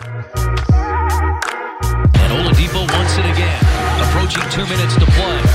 And Oladipo wants it again. Approaching two minutes to play.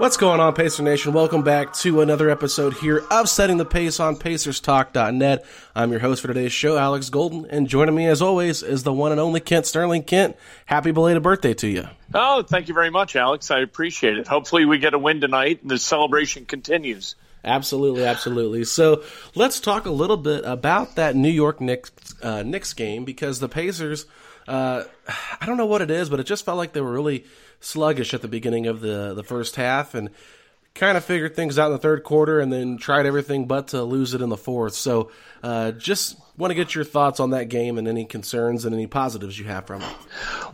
What's going on, Pacer Nation? Welcome back to another episode here of Setting the Pace on PacersTalk.net. I'm your host for today's show, Alex Golden, and joining me as always is the one and only Kent Sterling. Kent, happy belated birthday to you. Oh, thank you very much, Alex. I appreciate it. Hopefully, we get a win tonight and the celebration continues. Absolutely, absolutely. So let's talk a little bit about that New York Knicks, uh, Knicks game because the Pacers, uh, I don't know what it is, but it just felt like they were really sluggish at the beginning of the the first half and kind of figured things out in the third quarter and then tried everything but to lose it in the fourth. So uh, just want to get your thoughts on that game and any concerns and any positives you have from it.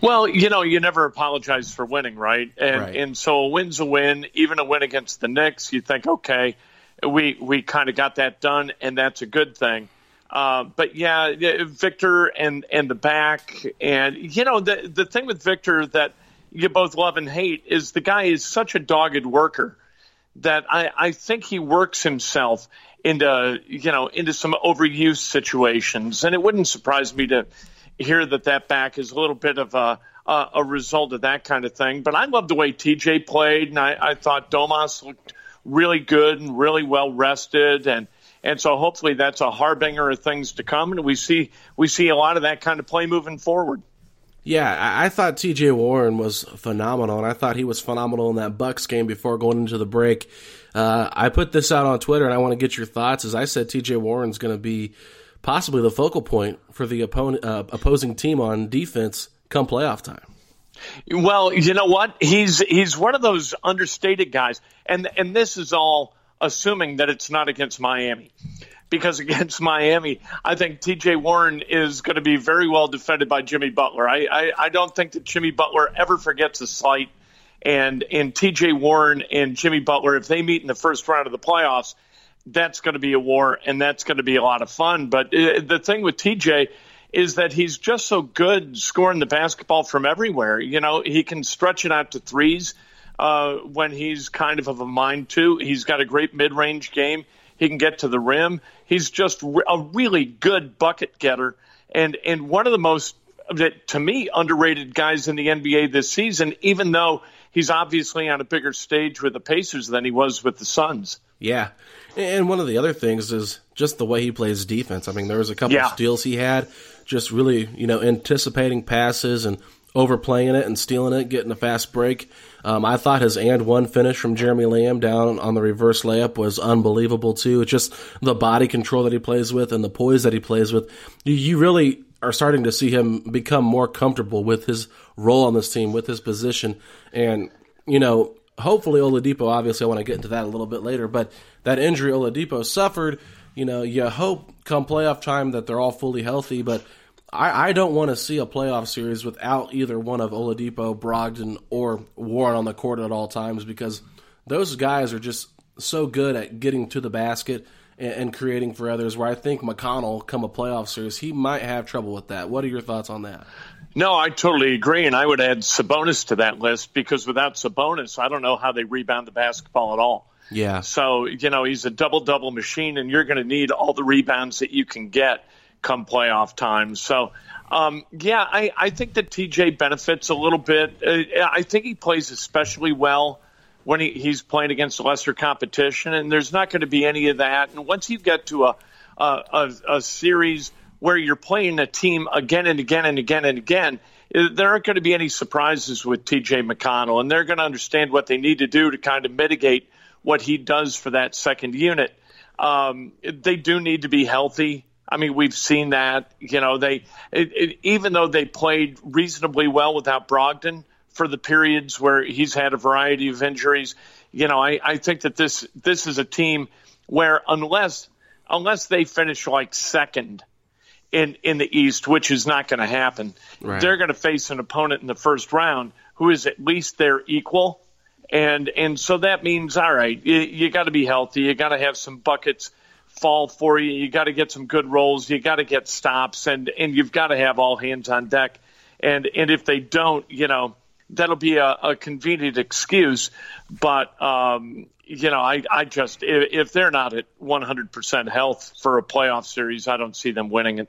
Well, you know, you never apologize for winning, right? And Right. and so a win's a win. Even a win against the Knicks, you think, okay, we we kind of got that done, and that's a good thing. Uh, but yeah, Victor and and the back, and you know the the thing with Victor that you both love and hate is the guy is such a dogged worker that I, I think he works himself into you know into some overuse situations, and it wouldn't surprise me to hear that that back is a little bit of a a, a result of that kind of thing. But I love the way TJ played, and I, I thought Domas looked really good and really well rested, and and so hopefully that's a harbinger of things to come, and we see we see a lot of that kind of play moving forward. Yeah, I, I thought T.J. Warren was phenomenal, and I thought he was phenomenal in that Bucks game before going into the break. Uh, I put this out on Twitter, and I want to get your thoughts. As I said, T.J. Warren's going to be possibly the focal point for the opponent, uh, opposing team on defense come playoff time. Well, you know what? He's he's one of those understated guys, and and this is all assuming that it's not against Miami, because against Miami, I think T.J. Warren is going to be very well defended by Jimmy Butler. I, I I don't think that Jimmy Butler ever forgets a slight, and and T.J. Warren and Jimmy Butler, if they meet in the first round of the playoffs, that's going to be a war, and that's going to be a lot of fun. But uh, the thing with T.J is that he's just so good scoring the basketball from everywhere. You know, he can stretch it out to threes uh, when he's kind of of a mind to. He's got a great mid-range game. He can get to the rim. He's just a really good bucket getter, and and one of the most that to me underrated guys in the NBA this season, even though he's obviously on a bigger stage with the Pacers than he was with the Suns. Yeah. And one of the other things is just the way he plays defense. I mean, there was a couple Yeah. of steals he had, just really, you know, anticipating passes and overplaying it and stealing it, getting a fast break. Um, I thought his and one finish from Jeremy Lamb down on the reverse layup was unbelievable too. It's just the body control that he plays with and the poise that he plays with. You, you really are starting to see him become more comfortable with his role on this team, with his position, and you know, hopefully Oladipo. Obviously, I want to get into that a little bit later, but that injury Oladipo suffered. You know, you hope come playoff time that they're all fully healthy, but I, I don't want to see a playoff series without either one of Oladipo, Brogdon, or Warren on the court at all times because those guys are just so good at getting to the basket and, and creating for others. Where I think McConnell, come a playoff series, he might have trouble with that. What are your thoughts on that? No, I totally agree, and I would add Sabonis to that list because without Sabonis, I don't know how they rebound the basketball at all. Yeah. So, you know, he's a double double machine, and you're going to need all the rebounds that you can get come playoff time. So, um, yeah, I, I think that TJ benefits a little bit. Uh, I think he plays especially well when he, he's playing against lesser competition, and there's not going to be any of that. And once you get to a, a, a, a series where you're playing a team again and again and again and again, uh, there aren't going to be any surprises with TJ McConnell, and they're going to understand what they need to do to kind of mitigate what he does for that second unit. Um, they do need to be healthy. I mean, we've seen that. You know, they it, it, even though they played reasonably well without Brogdon for the periods where he's had a variety of injuries. You know, I, I think that this this is a team where unless unless they finish like second in in the East, which is not going to happen, Right. they're going to face an opponent in the first round who is at least their equal. And and so that means all right, you, you got to be healthy. You got to have some buckets fall for you. You got to get some good rolls. You got to get stops, and and you've got to have all hands on deck. And and if they don't, you know, that'll be a, a convenient excuse. But um, you know, I I just if, if they're not at 100% health for a playoff series, I don't see them winning it.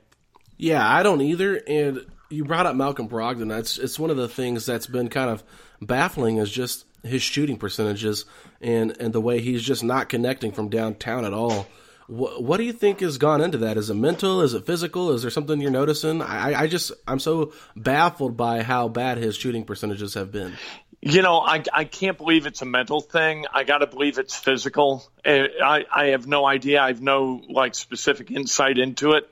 Yeah, I don't either. And you brought up Malcolm Brogdon. That's it's one of the things that's been kind of baffling is just his shooting percentages and and the way he's just not connecting from downtown at all. What, do you think has gone into that? Is it mental? Is it physical? Is there something you're noticing? I, I just I'm so baffled by how bad his shooting percentages have been. You know, I, I can't believe it's a mental thing. I got to believe it's physical. Eh, I, I have no idea. I have no like specific insight into it.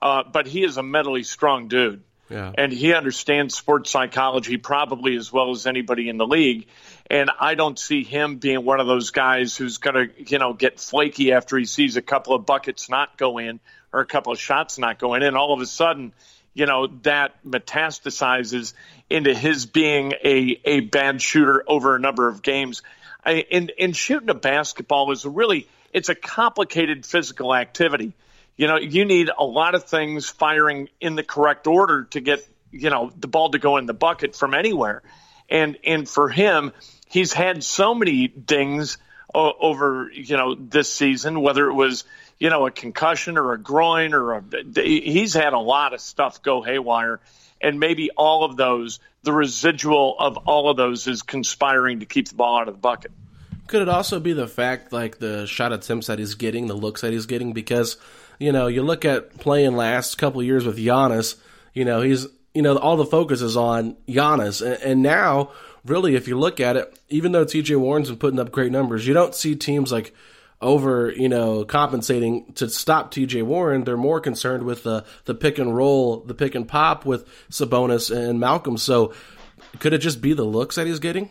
Uh, but he is a mentally strong dude. Yeah. And he understands sports psychology probably as well as anybody in the league. And I don't see him being one of those guys who's going to, you know, get flaky after he sees a couple of buckets not go in or a couple of shots not go in. And all of a sudden, you know, that metastasizes into his being a, a bad shooter over a number of games. I, and, and shooting a basketball is a really, it's a complicated physical activity. You know, you need a lot of things firing in the correct order to get, you know, the ball to go in the bucket from anywhere. And, and for him, he's had so many dings o- over, you know, this season, whether it was, you know, a concussion or a groin or a, he's had a lot of stuff go haywire. And maybe all of those, the residual of all of those is conspiring to keep the ball out of the bucket. Could it also be the fact, like the shot attempts that he's getting, the looks that he's getting? Because you know, you look at playing last couple years with Giannis. You know, he's you know all the focus is on Giannis, and, and now really, if you look at it, even though T.J. Warren's been putting up great numbers, you don't see teams like over you know compensating to stop T.J. Warren. They're more concerned with the the pick and roll, the pick and pop with Sabonis and Malcolm. So, could it just be the looks that he's getting?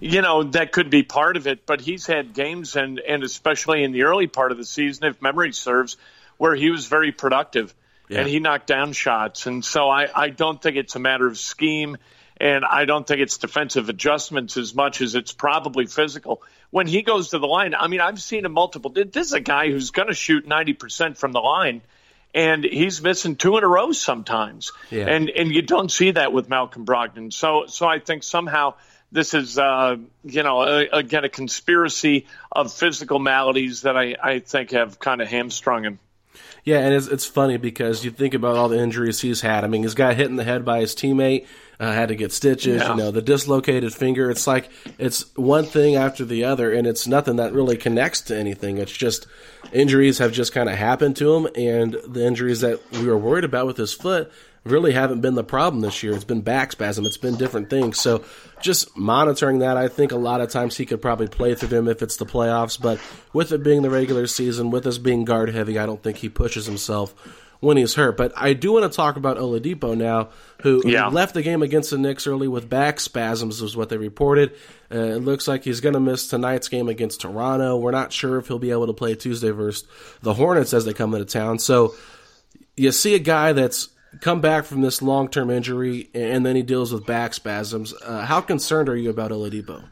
you know that could be part of it but he's had games and and especially in the early part of the season if memory serves where he was very productive Yeah. and he knocked down shots and so i i don't think it's a matter of scheme and i don't think it's defensive adjustments as much as it's probably physical when he goes to the line i mean i've seen him multiple this is a guy who's going to shoot 90% from the line and he's missing two in a row sometimes Yeah. and and you don't see that with malcolm brogdon so so i think somehow this is, uh, you know, a, again, a conspiracy of physical maladies that I, I think have kind of hamstrung him. Yeah, and it's, it's funny because you think about all the injuries he's had. I mean, he's got hit in the head by his teammate, uh, had to get stitches, Yeah. you know, the dislocated finger. It's like it's one thing after the other, and it's nothing that really connects to anything. It's just injuries have just kind of happened to him, and the injuries that we were worried about with his foot really haven't been the problem this year. It's been back spasm, it's been different things. So just monitoring that, I think a lot of times he could probably play through them if it's the playoffs, but with it being the regular season, with us being guard heavy, I don't think he pushes himself when he's hurt. But I do want to talk about Oladipo now, who, Yeah. left the game against the Knicks early with back spasms, is what they reported. Uh, it looks like he's going to miss tonight's game against Toronto. We're not sure if he'll be able to play Tuesday versus the Hornets as they come into town. So you see a guy that's come back from this long term injury and then he deals with back spasms. Uh, how concerned are you about Oladipo?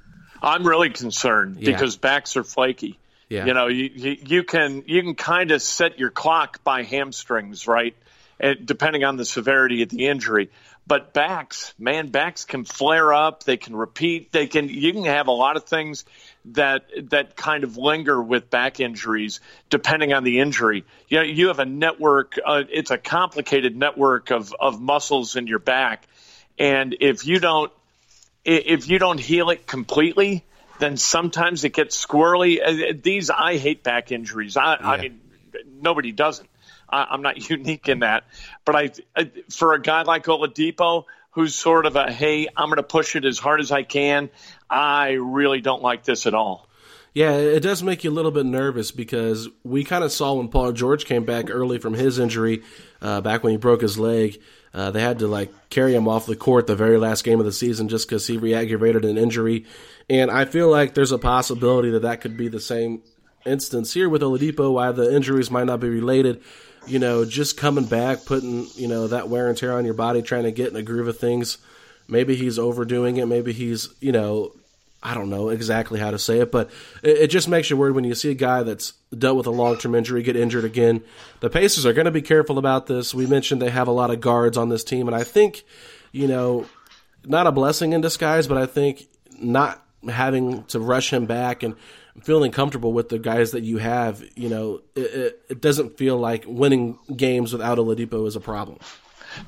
I'm really concerned Yeah. because backs are flaky. Yeah. You know, you, you, you can you can kind of set your clock by hamstrings, right? And depending on the severity of the injury. But backs, man, backs can flare up. They can repeat. They can. You can have a lot of things that that kind of linger with back injuries, depending on the injury. You know, you have a network. Uh, it's a complicated network of of muscles in your back, and if you don't if you don't heal it completely, then sometimes it gets squirrely. Uh, These I hate back injuries. I, I mean, nobody doesn't. I, I'm not unique in that, but I, I for a guy like Oladipo, who's sort of a hey, I'm going to push it as hard as I can. I really don't like this at all. Yeah, it does make you a little bit nervous because we kind of saw when Paul George came back early from his injury, uh, back when he broke his leg. Uh, they had to like carry him off the court the very last game of the season just because he re-aggravated an injury, and I feel like there's a possibility that that could be the same instance here with Oladipo. Why the injuries might not be related, you know, just coming back, putting you know that wear and tear on your body, trying to get in the groove of things. Maybe he's overdoing it. Maybe he's you know I don't know exactly how to say it, but it, it just makes you worried when you see a guy that's dealt with a long term injury get injured again. The Pacers are going to be careful about this. We mentioned they have a lot of guards on this team, and I think, you know, not a blessing in disguise, but I think not having to rush him back and feeling comfortable with the guys that you have, you know, it, it, doesn't feel like winning games without Oladipo is a problem.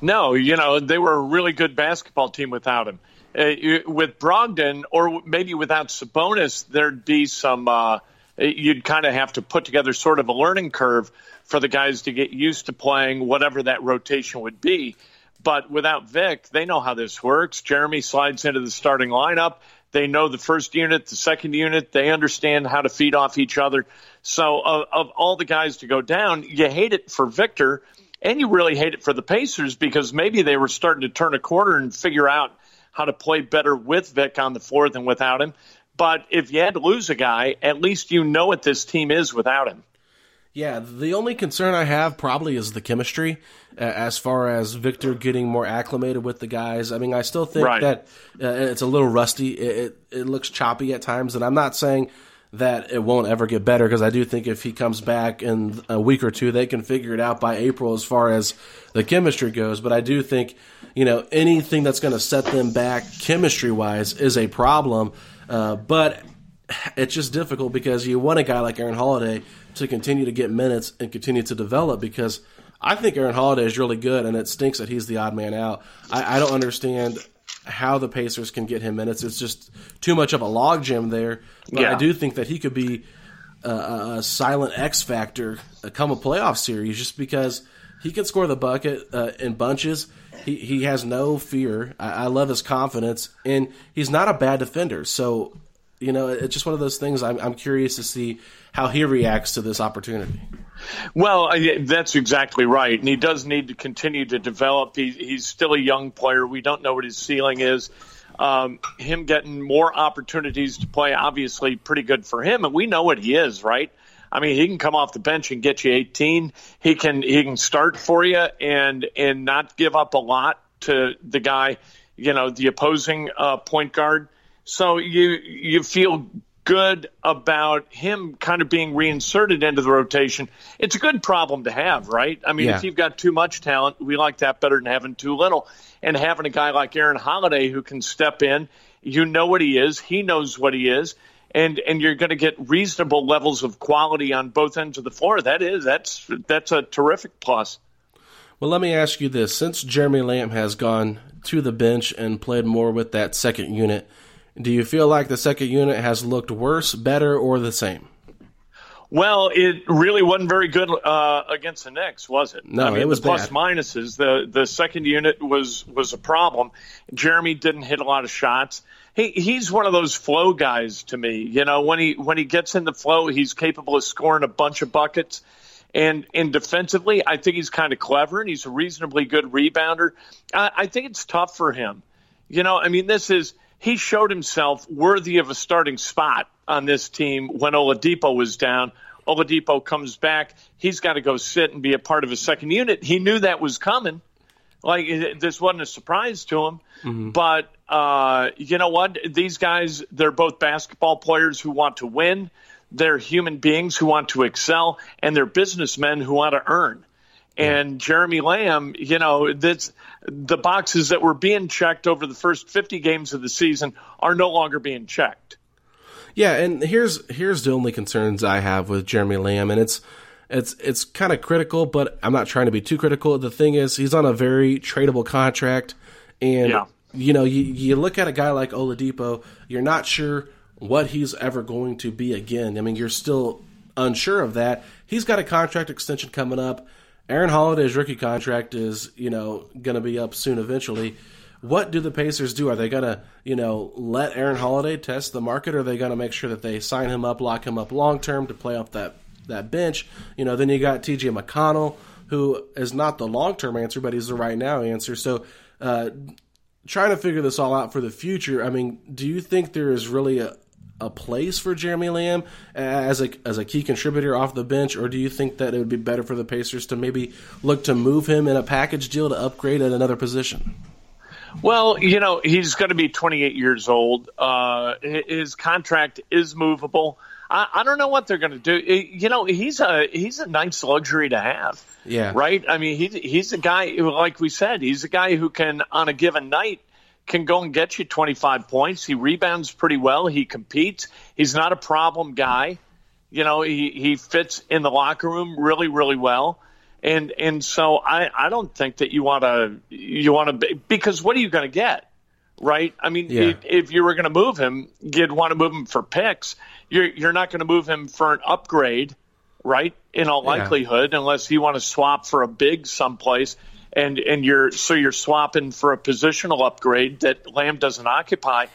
No, you know, they were a really good basketball team without him. Uh, with Brogdon, or maybe without Sabonis, there'd be some, uh, you'd kind of have to put together sort of a learning curve for the guys to get used to playing whatever that rotation would be. But without Vic, they know how this works. Jeremy slides into the starting lineup. They know the first unit, the second unit. They understand how to feed off each other. So, of, of all the guys to go down, you hate it for Victor, and you really hate it for the Pacers because maybe they were starting to turn a corner and figure out how to play better with Vic on the floor than without him. But if you had to lose a guy, at least you know what this team is without him. Yeah, the only concern I have probably is the chemistry uh, as far as Victor getting more acclimated with the guys. I mean, I still think Right. that uh, it's a little rusty. It, it, it looks choppy at times, and I'm not saying that it won't ever get better because I do think if he comes back in a week or two, they can figure it out by April as far as the chemistry goes. But I do think, you know, anything that's going to set them back chemistry wise is a problem. Uh, but it's just difficult because you want a guy like Aaron Holiday to continue to get minutes and continue to develop because I think Aaron Holiday is really good and it stinks that he's the odd man out. I, I don't understand how the Pacers can get him minutes. It's just too much of a logjam there. But I do think that he could be a, a a silent X factor uh, come a playoff series just because he can score the bucket uh, in bunches. He he has no fear. I, I love his confidence, and he's not a bad defender. So you know, it's just one of those things. I'm I'm curious to see how he reacts to this opportunity. Well, that's exactly right. And he does need to continue to develop. He, he's still a young player. We don't know what his ceiling is. Um, him getting more opportunities to play, obviously, pretty good for him. And we know what he is, right? I mean, he can come off the bench and get you 18. He can he can start for you and and not give up a lot to the guy, you know, the opposing uh, point guard. So you you feel good about him kind of being reinserted into the rotation. It's a good problem to have, right? I mean, Yeah. if you've got too much talent, we like that better than having too little. And having a guy like Aaron Holiday who can step in, you know what he is, he knows what he is, and and you're going to get reasonable levels of quality on both ends of the floor. That is that's that's a terrific plus. Well, let me ask you this: since Jeremy Lamb has gone to the bench and played more with that second unit, do you feel like the second unit has looked worse, better, or the same? Well, it really wasn't very good uh, against the Knicks, was it? No, I mean, it was the plus bad. minuses. The the second unit was was a problem. Jeremy didn't hit a lot of shots. He he's one of those flow guys to me. You know, when he when he gets in the flow, he's capable of scoring a bunch of buckets. And and defensively, I think he's kind of clever and he's a reasonably good rebounder. I, I think it's tough for him. You know, I mean, this is he showed himself worthy of a starting spot on this team when Oladipo was down. Oladipo comes back. He's got to go sit and be a part of a second unit. He knew that was coming. Like this wasn't a surprise to him. But uh, you know what? These guys, they're both basketball players who want to win. They're human beings who want to excel, and they're businessmen who want to earn. And Jeremy Lamb, you know, that's the boxes that were being checked over the first 50 games of the season are no longer being checked. Yeah, and here's here's the only concerns I have with Jeremy Lamb, and it's it's it's kind of critical, but I'm not trying to be too critical. The thing is, he's on a very tradable contract, and Yeah. you know, you you look at a guy like Oladipo, you're not sure what he's ever going to be again. I mean, you're still unsure of that. He's got a contract extension coming up. Aaron Holiday's rookie contract is, you know, going to be up soon eventually. What do the Pacers do? Are they going to, you know, let Aaron Holiday test the market or are they going to make sure that they sign him up, lock him up long term to play off that that bench? You know, then you got TJ McConnell who is not the long term answer, but he's the right now answer. So, uh, trying to figure this all out for the future. I mean, do you think there is really a, a place for Jeremy Lamb as a as a key contributor off the bench, or do you think that it would be better for the Pacers to maybe look to move him in a package deal to upgrade at another position? Well, you know, he's going to be 28 years old. Uh, his contract is movable. I, I don't know what they're going to do. You know, he's a he's a nice luxury to have. Yeah. Right. I mean, he he's a guy who, like we said, he's a guy who can on a given night can go and get you 25 points. He rebounds pretty well. He competes. He's not a problem guy. You know, he he fits in the locker room really really well. And and so I, I don't think that you want to you want to because what are you going to get, right? I mean, Yeah. if, if you were going to move him, you'd want to move him for picks. You're you're not going to move him for an upgrade, right? In all likelihood, unless you want to swap for a big someplace, and and you're so you're swapping for a positional upgrade that Lamb doesn't occupy.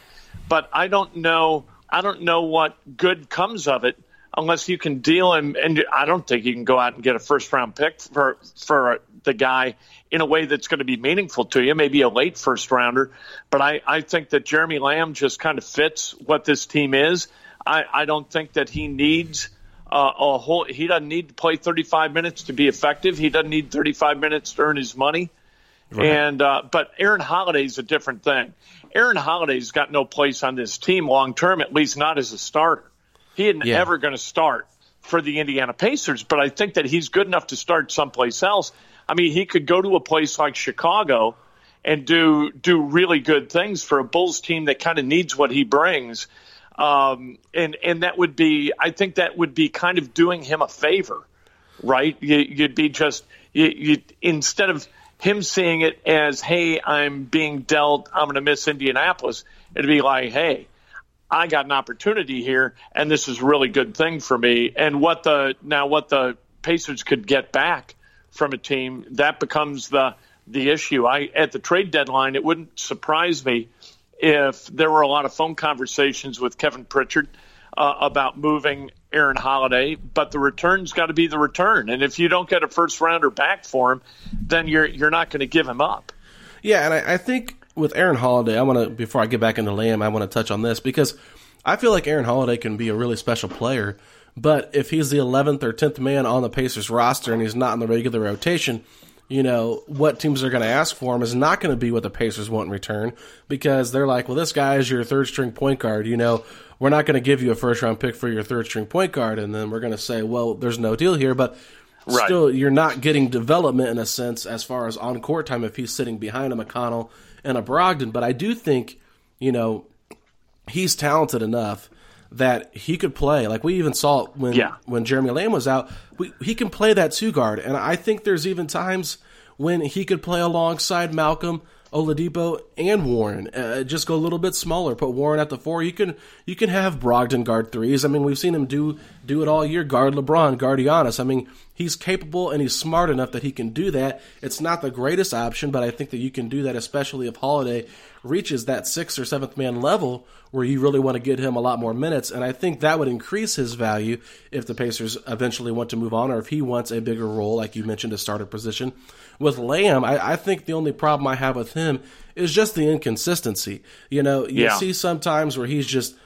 But I don't know. I don't know what good comes of it unless you can deal him. And I don't think you can go out and get a first round pick for for the guy in a way that's going to be meaningful to you. Maybe a late first rounder. But I I think that Jeremy Lamb just kind of fits what this team is. I I don't think that he needs. Uh, a whole, he doesn't need to play 35 minutes to be effective. He doesn't need 35 minutes to earn his money. And uh, but Aaron Holiday's a different thing. Aaron Holiday's got no place on this team long term, at least not as a starter. He isn't Yeah. ever going to start for the Indiana Pacers, but I think that he's good enough to start someplace else. I mean, he could go to a place like Chicago and do do really good things for a Bulls team that kind of needs what he brings. Um, and and that would be, I think that would be kind of doing him a favor right? You, you'd be just you, you instead of him seeing it as, "Hey, I'm being dealt. I'm going to miss Indianapolis." It'd be like, "Hey, I got an opportunity here, and this is a really good thing for me." And what the now what the Pacers could get back from a team that becomes the the issue. I at the trade deadline, it wouldn't surprise me if there were a lot of phone conversations with Kevin Pritchard uh, about moving Aaron Holiday, but the return's got to be the return. And if you don't get a first rounder back for him, then you're you're not going to give him up. Yeah, and I, I think with Aaron Holiday, I want to before I get back into Lamb, I want to touch on this because I feel like Aaron Holiday can be a really special player, but if he's the 11th or 10th man on the Pacers roster and he's not in the regular rotation, you know what teams are going to ask for him is not going to be what the Pacers want in return because they're like, well, this guy is your third string point guard. You know, we're not going to give you a first round pick for your third string point guard, and then we're going to say, well, there's no deal here, but Right. still you're not getting development in a sense as far as on court time if he's sitting behind a McConnell and a Brogdon. But I do think, you know, he's talented enough that he could play. Like we even saw when Yeah. when Jeremy Lamb was out, we, he can play that two guard, and I think there's even times when he could play alongside Malcolm. Oladipo and Warren, uh, just go a little bit smaller. Put Warren at the four. You can you can have Brogdon guard threes. I mean, we've seen him do do it all year. Guard LeBron, guard Giannis. I mean, he's capable and he's smart enough that he can do that. It's not the greatest option, but I think that you can do that, especially if Holiday reaches that sixth or seventh man level where you really want to get him a lot more minutes. And I think that would increase his value if the Pacers eventually want to move on or if he wants a bigger role, like you mentioned, a starter position. With Lamb, I, I think the only problem I have with him is just the inconsistency. You know, you Yeah. see sometimes where he's just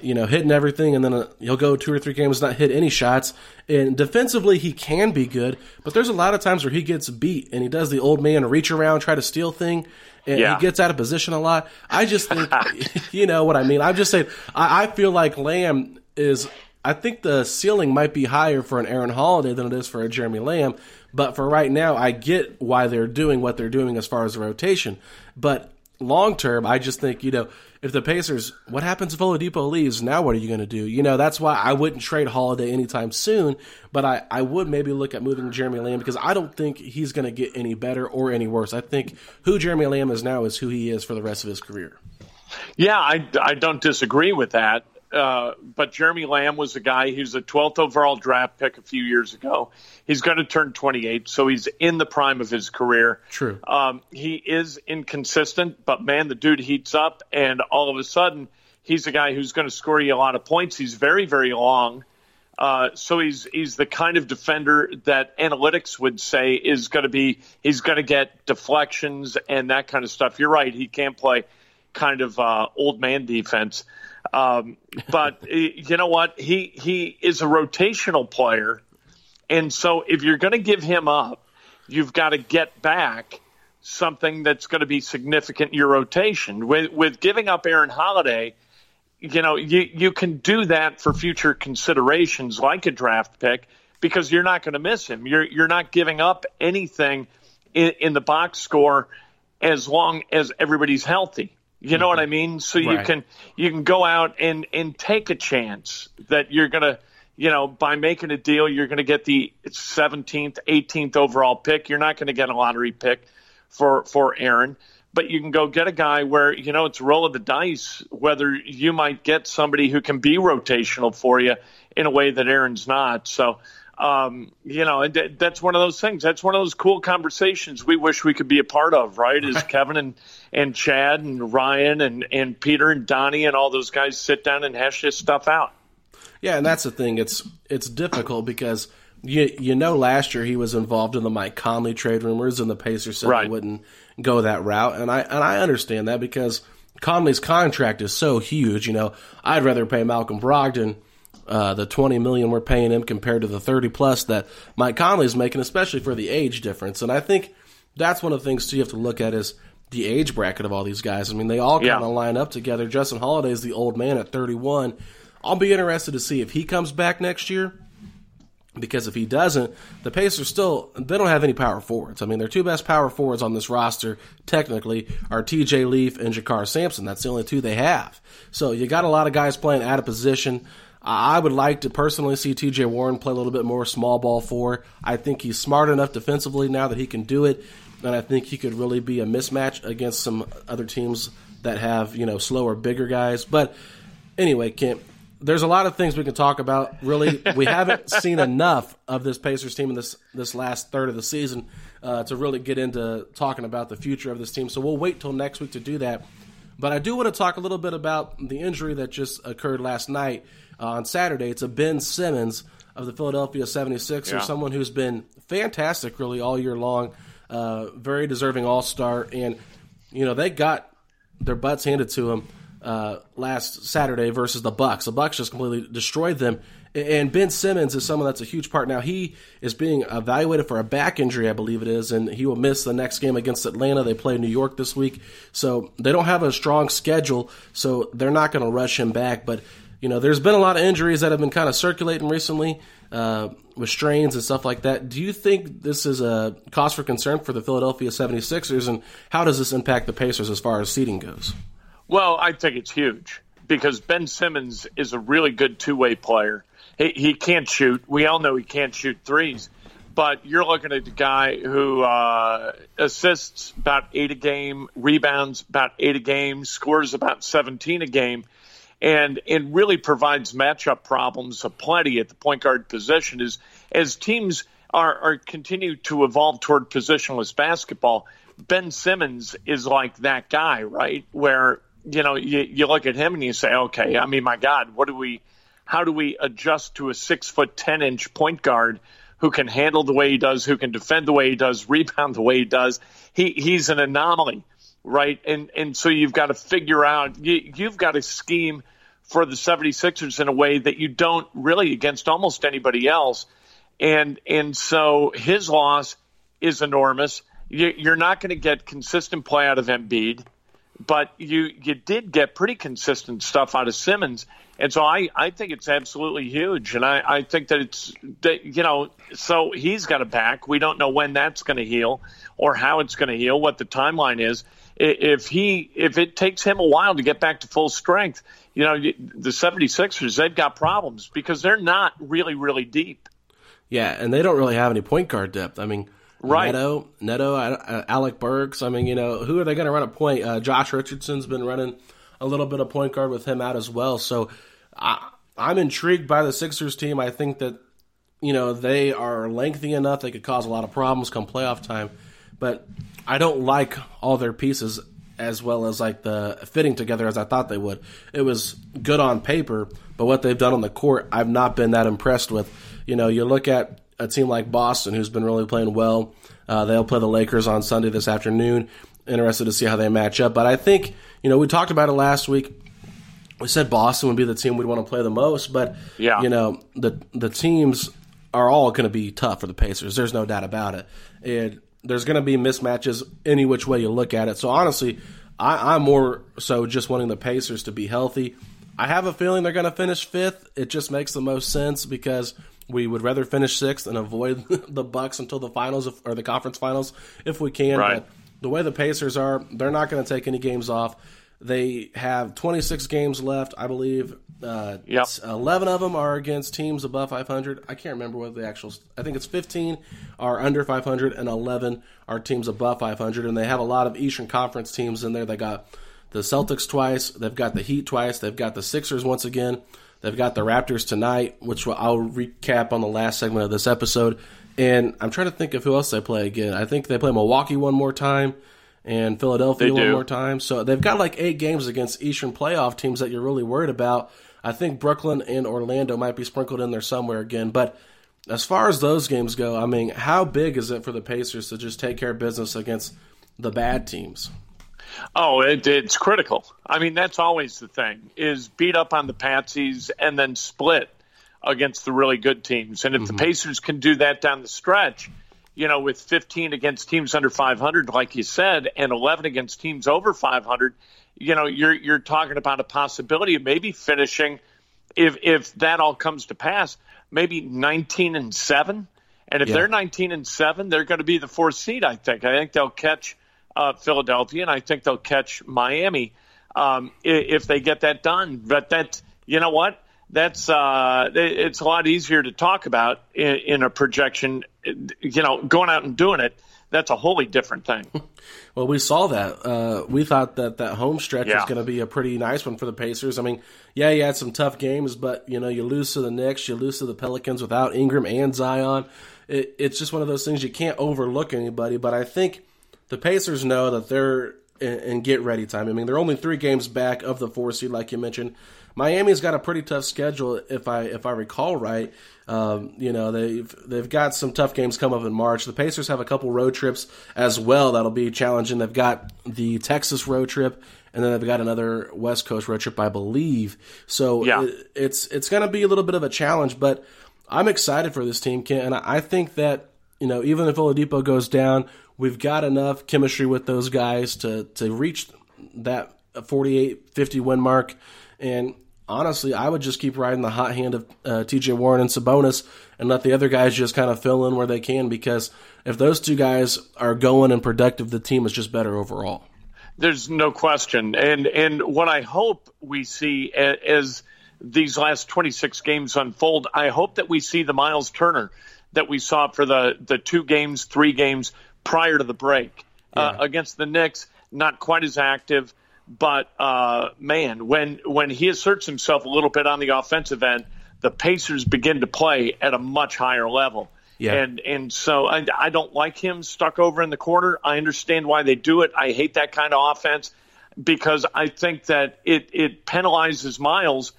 you know, hitting everything, and then uh, he'll go two or three games not hit any shots. And defensively, he can be good, but there's a lot of times where he gets beat and he does the old man reach around, try to steal thing, and Yeah. he gets out of position a lot. I just think, you know what I mean. I'm just saying, I, I feel like Lamb is. I think the ceiling might be higher for an Aaron Holiday than it is for a Jeremy Lamb. But for right now, I get why they're doing what they're doing as far as the rotation. But long term, I just think, you know, if the Pacers, what happens if Oladipo leaves? Now what are you going to do? You know, that's why I wouldn't trade Holiday anytime soon, but I, I would maybe look at moving Jeremy Lamb because I don't think he's going to get any better or any worse. I think who Jeremy Lamb is now is who he is for the rest of his career. Yeah, I, I don't disagree with that. Uh, but Jeremy Lamb was a guy who's a 12th overall draft pick a few years ago. He's going to turn 28, so he's in the prime of his career. True. Um, he is inconsistent, but man, the dude heats up, and all of a sudden, he's a guy who's going to score you a lot of points. He's very, very long. Uh, so he's he's the kind of defender that analytics would say is going to be he's going to get deflections and that kind of stuff. You're right, he can't play kind of uh, old man defense, um, but eh, you know what? He he is a rotational player, and so if you're going to give him up, you've got to get back something that's going to be significant in your rotation. With with giving up Aaron Holiday you know, you, you can do that for future considerations like a draft pick because you're not going to miss him. You're you're not giving up anything in, in the box score as long as everybody's healthy. You know what mm-hmm. I mean? So you Right. can you can go out and and take a chance that you're going to you know by making a deal you're going to get the 17th, 18th overall pick. You're not going to get a lottery pick for for Aaron but you can go get a guy where you know it's roll of the dice whether you might get somebody who can be rotational for you in a way that Aaron's not. So, um, you know, and that- that's one of those things. That's one of those cool conversations we wish we could be a part of, right? Is Kevin and and Chad and Ryan and and Peter and Donnie and all those guys sit down and hash this stuff out. Yeah, and that's the thing. It's it's difficult because you you know last year he was involved in the Mike Conley trade rumors, and the Pacers said Right. they wouldn't go that route, and I and I understand that because Conley's contract is so huge. You know, I'd rather pay Malcolm Brogdon. Uh, the twenty million we're paying him compared to the thirty plus that Mike Conley's making, especially for the age difference. And I think that's one of the things too you have to look at is the age bracket of all these guys. I mean, they all kind of line up together. Justin Holiday is the old man at thirty one. I'll be interested to see if he comes back next year because if he doesn't, the Pacers still they don't have any power forwards. I mean, their two best power forwards on this roster technically are T.J. Leaf and JaKarr Sampson. That's the only two they have. So you got a lot of guys playing out of position. I would like to personally see T.J. Warren play a little bit more small ball four. I think he's smart enough defensively now that he can do it, and I think he could really be a mismatch against some other teams that have you know slower, bigger guys. But anyway, Kent, there's a lot of things we can talk about. Really, we haven't seen enough of this Pacers team in this this last third of the season uh, to really get into talking about the future of this team. So we'll wait till next week to do that. But I do want to talk a little bit about the injury that just occurred last night uh, on Saturday. It's a Ben Simmons of the Philadelphia 76ers, Yeah. someone who's been fantastic really all year long, uh, very deserving All Star, and you know they got their butts handed to them uh, last Saturday versus the Bucks. The Bucks just completely destroyed them. And Ben Simmons is someone that's a huge part. Now he is being evaluated for a back injury, I believe it is, and he will miss the next game against Atlanta. They play New York this week, so they don't have a strong schedule, so they're not going to rush him back. But you know, there's been a lot of injuries that have been kind of circulating recently uh, with strains and stuff like that. Do you think this is a cause for concern for the Philadelphia 76ers, and how does this impact the Pacers as far as seeding goes? Well, I think it's huge because Ben Simmons is a really good two way player. He, he can't shoot. We all know he can't shoot threes, but you're looking at a guy who uh, assists about eight a game, rebounds about eight a game, scores about 17 a game, and and really provides matchup problems aplenty at the point guard position. Is as teams are, are continue to evolve toward positionless basketball. Ben Simmons is like that guy, right? Where you know you, you look at him and you say, okay, I mean, my God, what do we? How do we adjust to a six foot ten inch point guard who can handle the way he does, who can defend the way he does, rebound the way he does? He he's an anomaly, right? And and so you've got to figure out you, you've got to scheme for the 76ers in a way that you don't really against almost anybody else. And and so his loss is enormous. You, you're not going to get consistent play out of Embiid, but you you did get pretty consistent stuff out of Simmons. And so I, I think it's absolutely huge. And I, I think that it's, that, you know, so he's got a back. We don't know when that's going to heal or how it's going to heal, what the timeline is. If he, if it takes him a while to get back to full strength, you know, the 76ers, they've got problems because they're not really, really deep. Yeah, and they don't really have any point guard depth. I mean, Right. Neto, Neto, uh, Alec Burks. I mean, you know, who are they going to run a point? Uh, Josh Richardson's been running a little bit of point guard with him out as well. So I, I'm intrigued by the Sixers team. I think that you know they are lengthy enough; they could cause a lot of problems come playoff time. But I don't like all their pieces as well as like the fitting together as I thought they would. It was good on paper, but what they've done on the court, I've not been that impressed with. You know, you look at a team like Boston, who's been really playing well. Uh, they'll play the Lakers on Sunday this afternoon. Interested to see how they match up. But I think, you know, we talked about it last week. We said Boston would be the team we'd want to play the most, but Yeah. you know, the the teams are all going to be tough for the Pacers. There's no doubt about it. And there's going to be mismatches any which way you look at it. So honestly, I, I'm more so just wanting the Pacers to be healthy. I have a feeling they're going to finish fifth. It just makes the most sense because we would rather finish sixth and avoid the Bucks until the finals or the conference finals if we can. Right. But the way the Pacers are, they're not going to take any games off. They have 26 games left, I believe. Uh, Yep. 11 of them are against teams above 500. I can't remember what the actual. I think it's 15 are under 500 and 11 are teams above 500. And they have a lot of Eastern Conference teams in there. They got the Celtics twice. They've got the Heat twice. They've got the Sixers once again. They've got the Raptors tonight, which I'll recap on the last segment of this episode. And I'm trying to think of who else they play again. I think they play Milwaukee one more time and Philadelphia one more time. So they've got like eight games against Eastern playoff teams that you're really worried about. I think Brooklyn and Orlando might be sprinkled in there somewhere again. But as far as those games go, I mean, how big is it for the Pacers to just take care of business against the bad teams? Oh, it, it's critical. I mean, that's always the thing: is beat up on the patsies and then split against the really good teams. And if the mm-hmm. Pacers can do that down the stretch, you know, with 15 against teams under 500, like you said, and 11 against teams over 500, you know, you're you're talking about a possibility of maybe finishing, if if that all comes to pass, maybe 19 and seven. And if Yeah. they're 19 and seven, they're going to be the fourth seed. I think. I think they'll catch uh, Philadelphia, and I think they'll catch Miami um, if they get that done. But that, you know what? That's uh, it's a lot easier to talk about in, in a projection. You know, going out and doing it. That's a wholly different thing. Well, we saw that. Uh, we thought that that home stretch was going to be a pretty nice one for the Pacers. I mean, yeah, you had some tough games, but you know, you lose to the Knicks, you lose to the Pelicans without Ingram and Zion. It, it's just one of those things you can't overlook anybody. But I think the Pacers know that they're in, in get ready time. I mean, they're only three games back of the four seed, like you mentioned. Miami's got a pretty tough schedule, if I if I recall right. Um, you know they've they've got some tough games come up in March. The Pacers have a couple road trips as well that'll be challenging. They've got the Texas road trip, and then they've got another West Coast road trip, I believe. So Yeah. it, it's it's going to be a little bit of a challenge, but I'm excited for this team, Kent, and I I think that you know even if Oladipo goes down, we've got enough chemistry with those guys to to reach that 48 50 win mark and honestly i would just keep riding the hot hand of uh, tj warren and sabonis and let the other guys just kind of fill in where they can because if those two guys are going and productive the team is just better overall There's no question, and and what I hope we see as these last 26 games unfold, I hope that we see the Miles Turner that we saw for the the two games, three games prior to the break uh, yeah. uh, against the Knicks. Not quite as active, but uh, man, when when he asserts himself a little bit on the offensive end, the Pacers begin to play at a much higher level. Yeah. And and so I, I don't like him stuck over in the corner. I understand why they do it. I hate that kind of offense because I think that it it penalizes Miles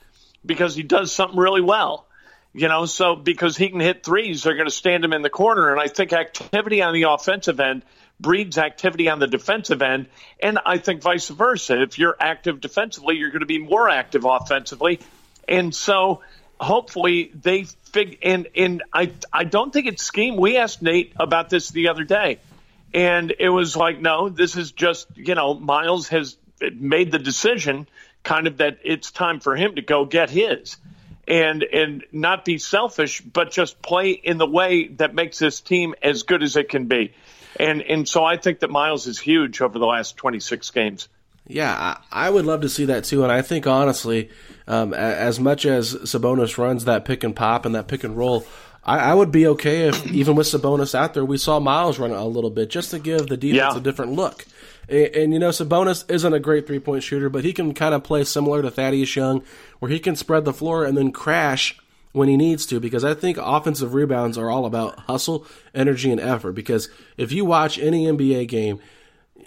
because he does something really well. You know, so because he can hit threes, they're going to stand him in the corner. And I think activity on the offensive end breeds activity on the defensive end. And I think vice versa. If you're active defensively, you're going to be more active offensively. And so hopefully they fig and and I I don't think it's scheme. We asked Nate about this the other day, and it was like, no, this is just you know Miles has made the decision, kind of that it's time for him to go get his, and and not be selfish, but just play in the way that makes this team as good as it can be, and and so I think that Miles is huge over the last 26 games. Yeah, I would love to see that too, and I think honestly um, as much as Sabonis runs that pick and pop and that pick and roll, I, I, would be okay if even with Sabonis out there, we saw Miles run a little bit just to give the defense yeah. a different look. And, and, you know, Sabonis isn't a great three point shooter, but he can kind of play similar to Thaddeus Young, where he can spread the floor and then crash when he needs to because I think offensive rebounds are all about hustle, energy, and effort. Because if you watch any NBA game,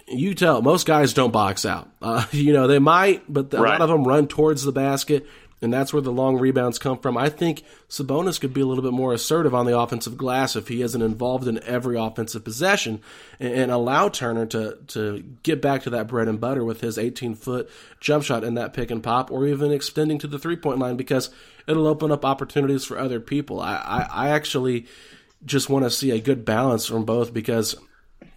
you tell most guys don't box out. Uh, you know they might, but a right. lot of them run towards the basket, and that's where the long rebounds come from. I think Sabonis could be a little bit more assertive on the offensive glass if he isn't involved in every offensive possession, and, and allow Turner to to get back to that bread and butter with his 18 foot jump shot in that pick and pop, or even extending to the three point line because it'll open up opportunities for other people. I, I, I actually just want to see a good balance from both because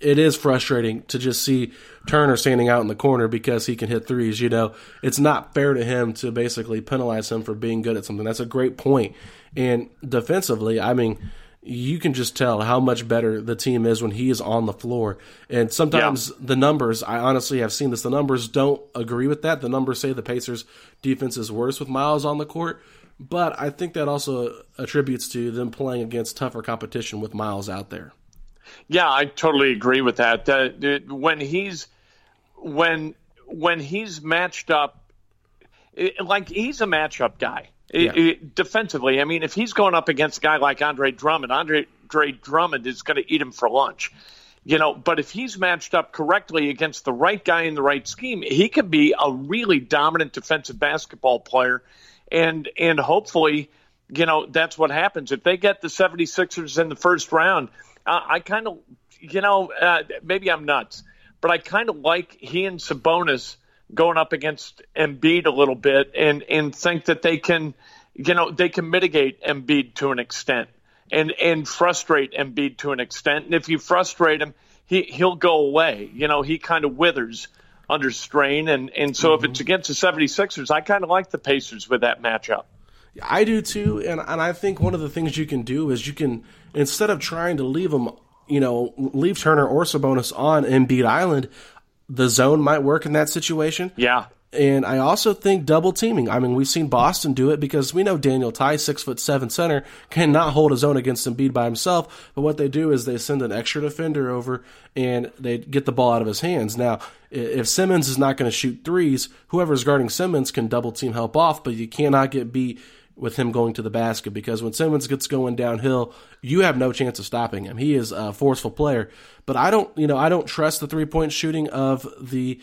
it is frustrating to just see Turner standing out in the corner because he can hit threes. You know, it's not fair to him to basically penalize him for being good at something. That's a great point. And defensively, I mean, you can just tell how much better the team is when he is on the floor. And sometimes yeah. the numbers, I honestly have seen this, the numbers don't agree with that. The numbers say the Pacers' defense is worse with Miles on the court. But I think that also attributes to them playing against tougher competition with Miles out there. Yeah, I totally agree with that. Uh, when he's when when he's matched up, it, like he's a matchup guy. Yeah. It, defensively, I mean, if he's going up against a guy like Andre Drummond, Andre, Andre Drummond is going to eat him for lunch. You know, but if he's matched up correctly against the right guy in the right scheme, he could be a really dominant defensive basketball player. And and hopefully, you know, that's what happens. If they get the 76ers in the first round, uh, I kind of, you know, uh, maybe I'm nuts, but I kind of like he and Sabonis going up against Embiid a little bit and and think that they can, you know, they can mitigate Embiid to an extent and and frustrate Embiid to an extent. And if you frustrate him, he he'll go away. You know, he kind of withers under strain. And and so mm-hmm. if it's against the 76ers, I kind of like the Pacers with that matchup. I do too, and and I think one of the things you can do is you can instead of trying to leave them, you know, leave Turner or Sabonis on Embiid Island, the zone might work in that situation. Yeah. And I also think double teaming. I mean, we've seen Boston do it because we know Daniel Theis, six foot seven center, cannot hold a zone against Embiid by himself. But what they do is they send an extra defender over and they get the ball out of his hands. Now, if Simmons is not going to shoot threes, whoever's guarding Simmons can double team help off, but you cannot get beat with him going to the basket because when Simmons gets going downhill, you have no chance of stopping him. He is a forceful player. But I don't, you know, I don't trust the three point shooting of the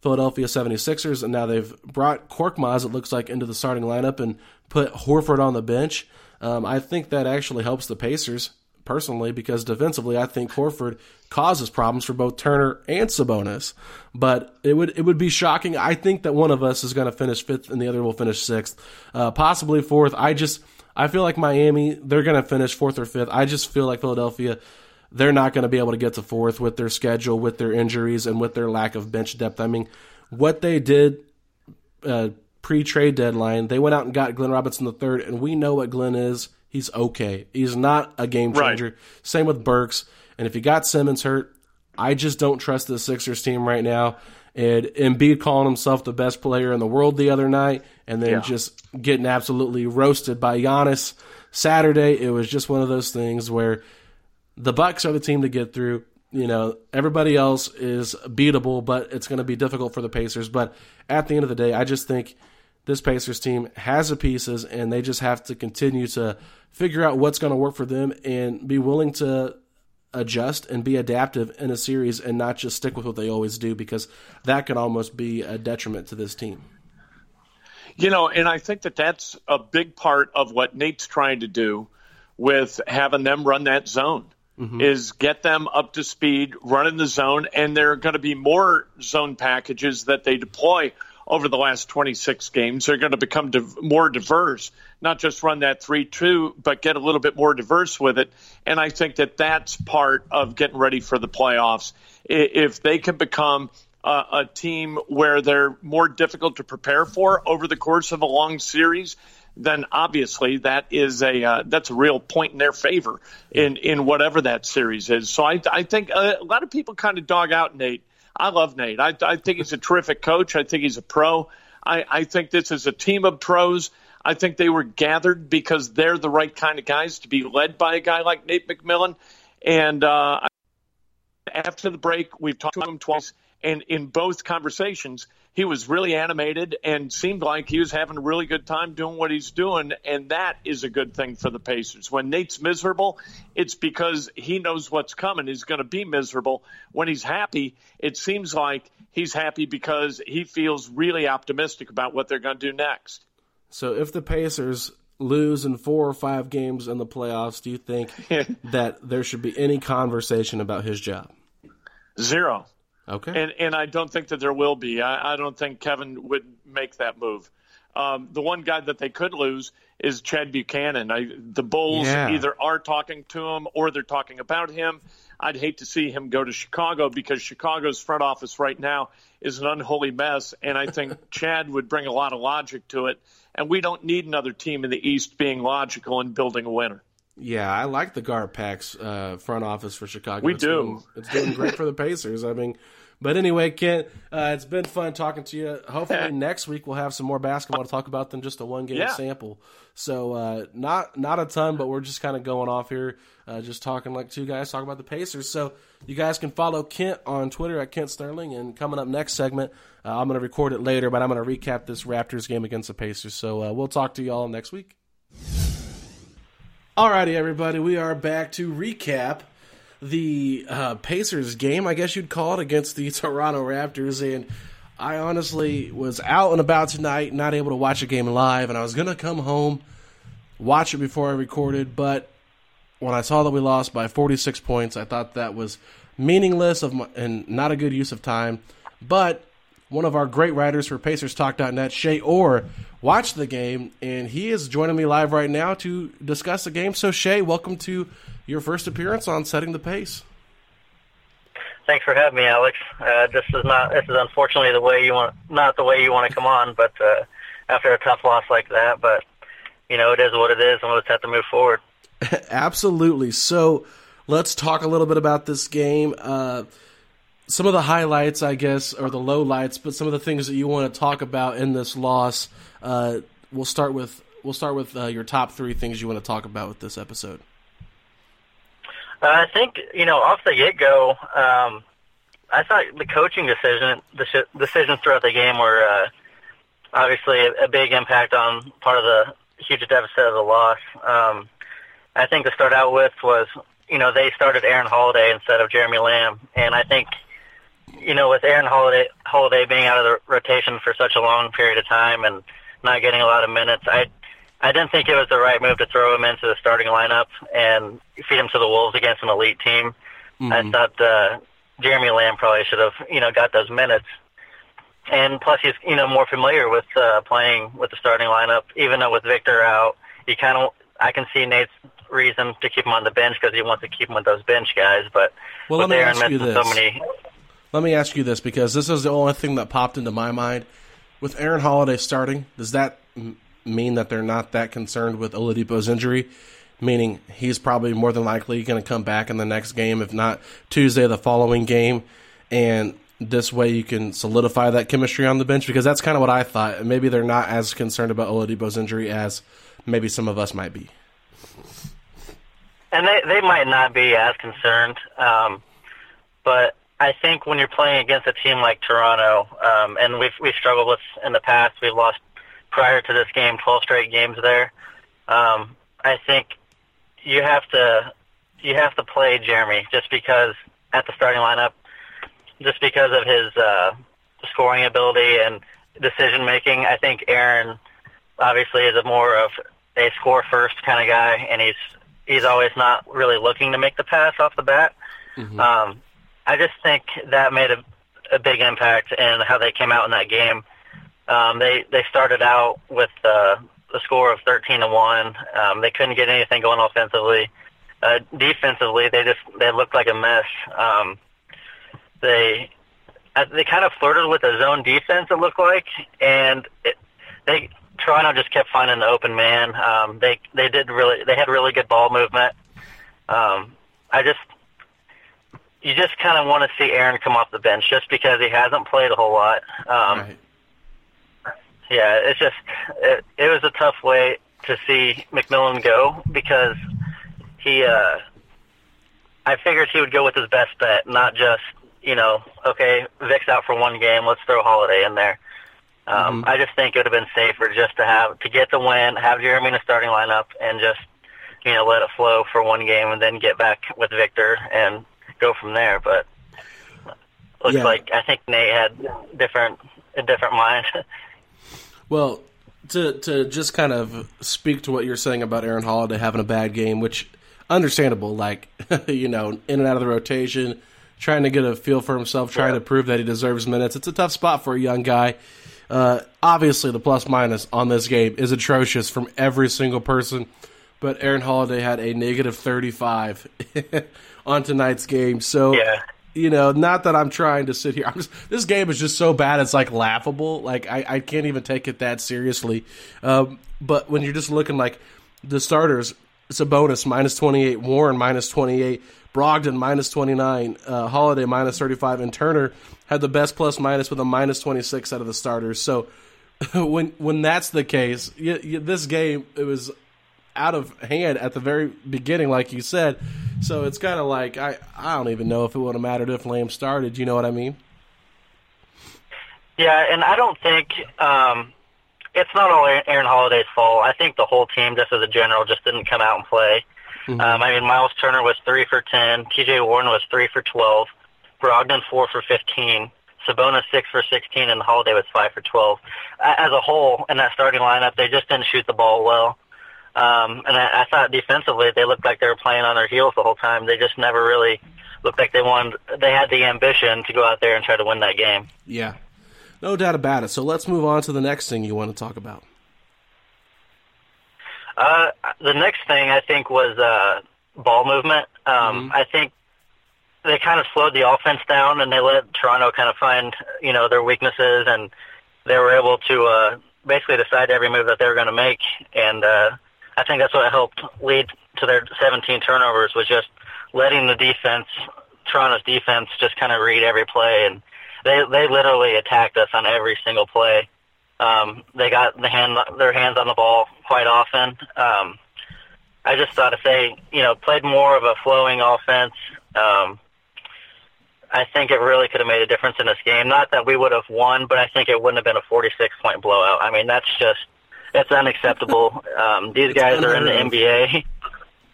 Philadelphia 76ers. And now they've brought Korkmaz, it looks like, into the starting lineup and put Horford on the bench. Um, I think that actually helps the Pacers personally because defensively, I think Horford causes problems for both Turner and Sabonis. But it would it would be shocking. I think that one of us is going to finish fifth and the other will finish sixth, uh, possibly fourth. I just I feel like Miami they're going to finish fourth or fifth. I just feel like Philadelphia they're not going to be able to get to fourth with their schedule, with their injuries, and with their lack of bench depth. I mean, what they did. Uh, pre-trade deadline, they went out and got Glenn Robinson the third, and we know what Glenn is. He's okay. He's not a game changer. Right. Same with Burks. And if you got Simmons hurt, I just don't trust the Sixers team right now. And Embiid calling himself the best player in the world the other night, and then Yeah. just getting absolutely roasted by Giannis Saturday. It was just one of those things where the Bucks are the team to get through. You know, everybody else is beatable, but it's going to be difficult for the Pacers. But at the end of the day, I just think this Pacers team has the pieces, and they just have to continue to figure out what's going to work for them and be willing to adjust and be adaptive in a series and not just stick with what they always do because that could almost be a detriment to this team. You know, and I think that that's a big part of what Nate's trying to do with having them run that zone mm-hmm. is get them up to speed, run in the zone, and there are going to be more zone packages that they deploy over the last 26 games. They're going to become div- more diverse, not just run that 3-2, but get a little bit more diverse with it. And I think that that's part of getting ready for the playoffs. If they can become uh, a team where they're more difficult to prepare for over the course of a long series, then obviously that is a uh, that's a real point in their favor in in whatever that series is. So I I think uh, a lot of people kind of dog out Nate. I love Nate. I I think he's a terrific coach. I think he's a pro. I I think this is a team of pros. I think they were gathered because they're the right kind of guys to be led by a guy like Nate McMillan. And uh, after the break, we've talked to him twice, and in both conversations, he was really animated and seemed like he was having a really good time doing what he's doing, and that is a good thing for the Pacers. When Nate's miserable, it's because he knows what's coming. He's going to be miserable. When he's happy, it seems like he's happy because he feels really optimistic about what they're going to do next. So if the Pacers lose in four or five games in the playoffs, do you think that there should be any conversation about his job? Zero. Okay. And and I don't think that there will be. I, I don't think Kevin would make that move. Um, the one guy that they could lose is Chad Buchanan. I, the Bulls Yeah. either are talking to him or they're talking about him. I'd hate to see him go to Chicago because Chicago's front office right now is an unholy mess, and I think Chad would bring a lot of logic to it. And we don't need another team in the East being logical and building a winner. Yeah, I like the GarPax uh, front office for Chicago. We it's do. Doing, it's doing great for the Pacers. I mean, but anyway, Kent, uh, it's been fun talking to you. Hopefully next week we'll have some more basketball to talk about than just a one game Yeah. sample. So uh, not not a ton, but we're just kind of going off here, uh, just talking like two guys talking about the Pacers. So you guys can follow Kent on Twitter at Kent Sterling. And coming up next segment, uh, I'm going to record it later, but I'm going to recap this Raptors game against the Pacers. So uh, we'll talk to you all next week. Alrighty, everybody, we are back to recap the uh, Pacers game, I guess you'd call it, against the Toronto Raptors. And I honestly was out and about tonight, not able to watch a game live, and I was going to come home, watch it before I recorded, but when I saw that we lost by 46 points, I thought that was meaningless of my, and not a good use of time. But one of our great writers for PacersTalk.net, Shay Orr, watched the game, and he is joining me live right now to discuss the game. So, Shay, welcome to your first appearance on Setting the Pace. Thanks for having me, Alex. Uh, this is not this is unfortunately the way you want not the way you want to come on, but uh, after a tough loss like that, but you know it is what it is, and we'll just have to move forward. Absolutely. So let's talk a little bit about this game. Uh, some of the highlights, I guess, or the low lights, but some of the things that you want to talk about in this loss. Uh, we'll start with we'll start with uh, your top three things you want to talk about with this episode. Uh, I think you know off the get go, um, I thought the coaching decision deci- decisions throughout the game were uh, obviously a, a big impact on part of the huge deficit of the loss. Um, I think to start out with was you know they started Aaron Holiday instead of Jeremy Lamb, and I think you know with Aaron Holiday Holiday being out of the rotation for such a long period of time and not getting a lot of minutes, I I didn't think it was the right move to throw him into the starting lineup and feed him to the wolves against an elite team. I thought uh, Jeremy Lamb probably should have, you know, got those minutes. And plus, he's you know more familiar with uh, playing with the starting lineup. Even though with Victor out, he kind of I can see Nate's reason to keep him on the bench because he wants to keep him with those bench guys. But Well, with let me Aaron ask you missing so many, Let me ask you this because this is the only thing that popped into my mind. With Aaron Holiday starting, does that m- mean that they're not that concerned with Oladipo's injury? Meaning he's probably more than likely going to come back in the next game, if not Tuesday, the following game. And this way you can solidify that chemistry on the bench? Because that's kind of what I thought. Maybe they're not as concerned about Oladipo's injury as maybe some of us might be. And they they might not be as concerned, um, but I think when you're playing against a team like Toronto, um, and we've we've struggled with in the past, we've lost prior to this game 12 straight games there. Um, I think you have to you have to play Jeremy just because at the starting lineup, just because of his uh, scoring ability and decision making. I think Aaron obviously is a more of a score first kind of guy, and he's he's always not really looking to make the pass off the bat. Mm-hmm. Um, I just think that made a, a big impact in how they came out in that game. Um, they they started out with uh, a score of thirteen to one. Um, they couldn't get anything going offensively. Uh, defensively, they just they looked like a mess. Um, they uh, they kind of flirted with a zone defense. It looked like, and it, they Toronto just kept finding the open man. Um, they they did really they had really good ball movement. Um, I just you just kind of want to see Aaron come off the bench just because he hasn't played a whole lot. Um, right. Yeah, it's just it, it was a tough way to see McMillan go because he. uh I figured he would go with his best bet, not just you know, okay, Vic's out for one game, let's throw Holiday in there. Um, mm-hmm. I just think it would have been safer just to have to get the win, have Jeremy in the starting lineup, and just you know let it flow for one game, and then get back with Victor and go from there. But looks yeah. like I think Nate had different a different mind. well, to to just kind of speak to what you're saying about Aaron Holiday having a bad game, which understandable, like you know, in and out of the rotation, trying to get a feel for himself, trying yeah. to prove that he deserves minutes. It's a tough spot for a young guy. Uh, obviously, the plus minus on this game is atrocious from every single person, but Aaron Holiday had a negative 35 on tonight's game. So, yeah. you know, not that I'm trying to sit here. I'm just, this game is just so bad, it's like laughable. Like, I, I can't even take it that seriously. Um, but when you're just looking like the starters, it's Sabonis minus 28, Warren minus 28, Brogdon minus 29, uh, Holiday minus 35, and Turner had the best plus minus with a minus 26 out of the starters. So when when that's the case, you, you, this game it was out of hand at the very beginning, like you said. So it's kind of like I I don't even know if it would have mattered if Lamb started. You know what I mean? Yeah, and I don't think um, it's not all Aaron Holiday's fault. I think the whole team, just as a general, just didn't come out and play. Mm-hmm. Um, I mean, Miles Turner was three for ten. T.J. Warren was three for twelve. Brogdon four for fifteen. Sabonis six for sixteen, and Holiday was five for twelve. As a whole, in that starting lineup, they just didn't shoot the ball well. Um, and I, I thought defensively they looked like they were playing on their heels the whole time. They just never really looked like they wanted. They had the ambition to go out there and try to win that game. Yeah, no doubt about it. So let's move on to the next thing you want to talk about. Uh, the next thing I think was uh, ball movement. Um, mm-hmm. I think they kind of slowed the offense down and they let Toronto kind of find you know their weaknesses and they were able to uh, basically decide every move that they were going to make and uh, I think that's what helped lead to their 17 turnovers was just letting the defense, Toronto's defense, just kind of read every play, and they they literally attacked us on every single play. Um, they got the hand their hands on the ball quite often. Um, I just thought if they you know played more of a flowing offense, um, I think it really could have made a difference in this game. Not that we would have won, but I think it wouldn't have been a 46 point blowout. I mean that's just that's unacceptable. Um, these it's guys are in the NBA.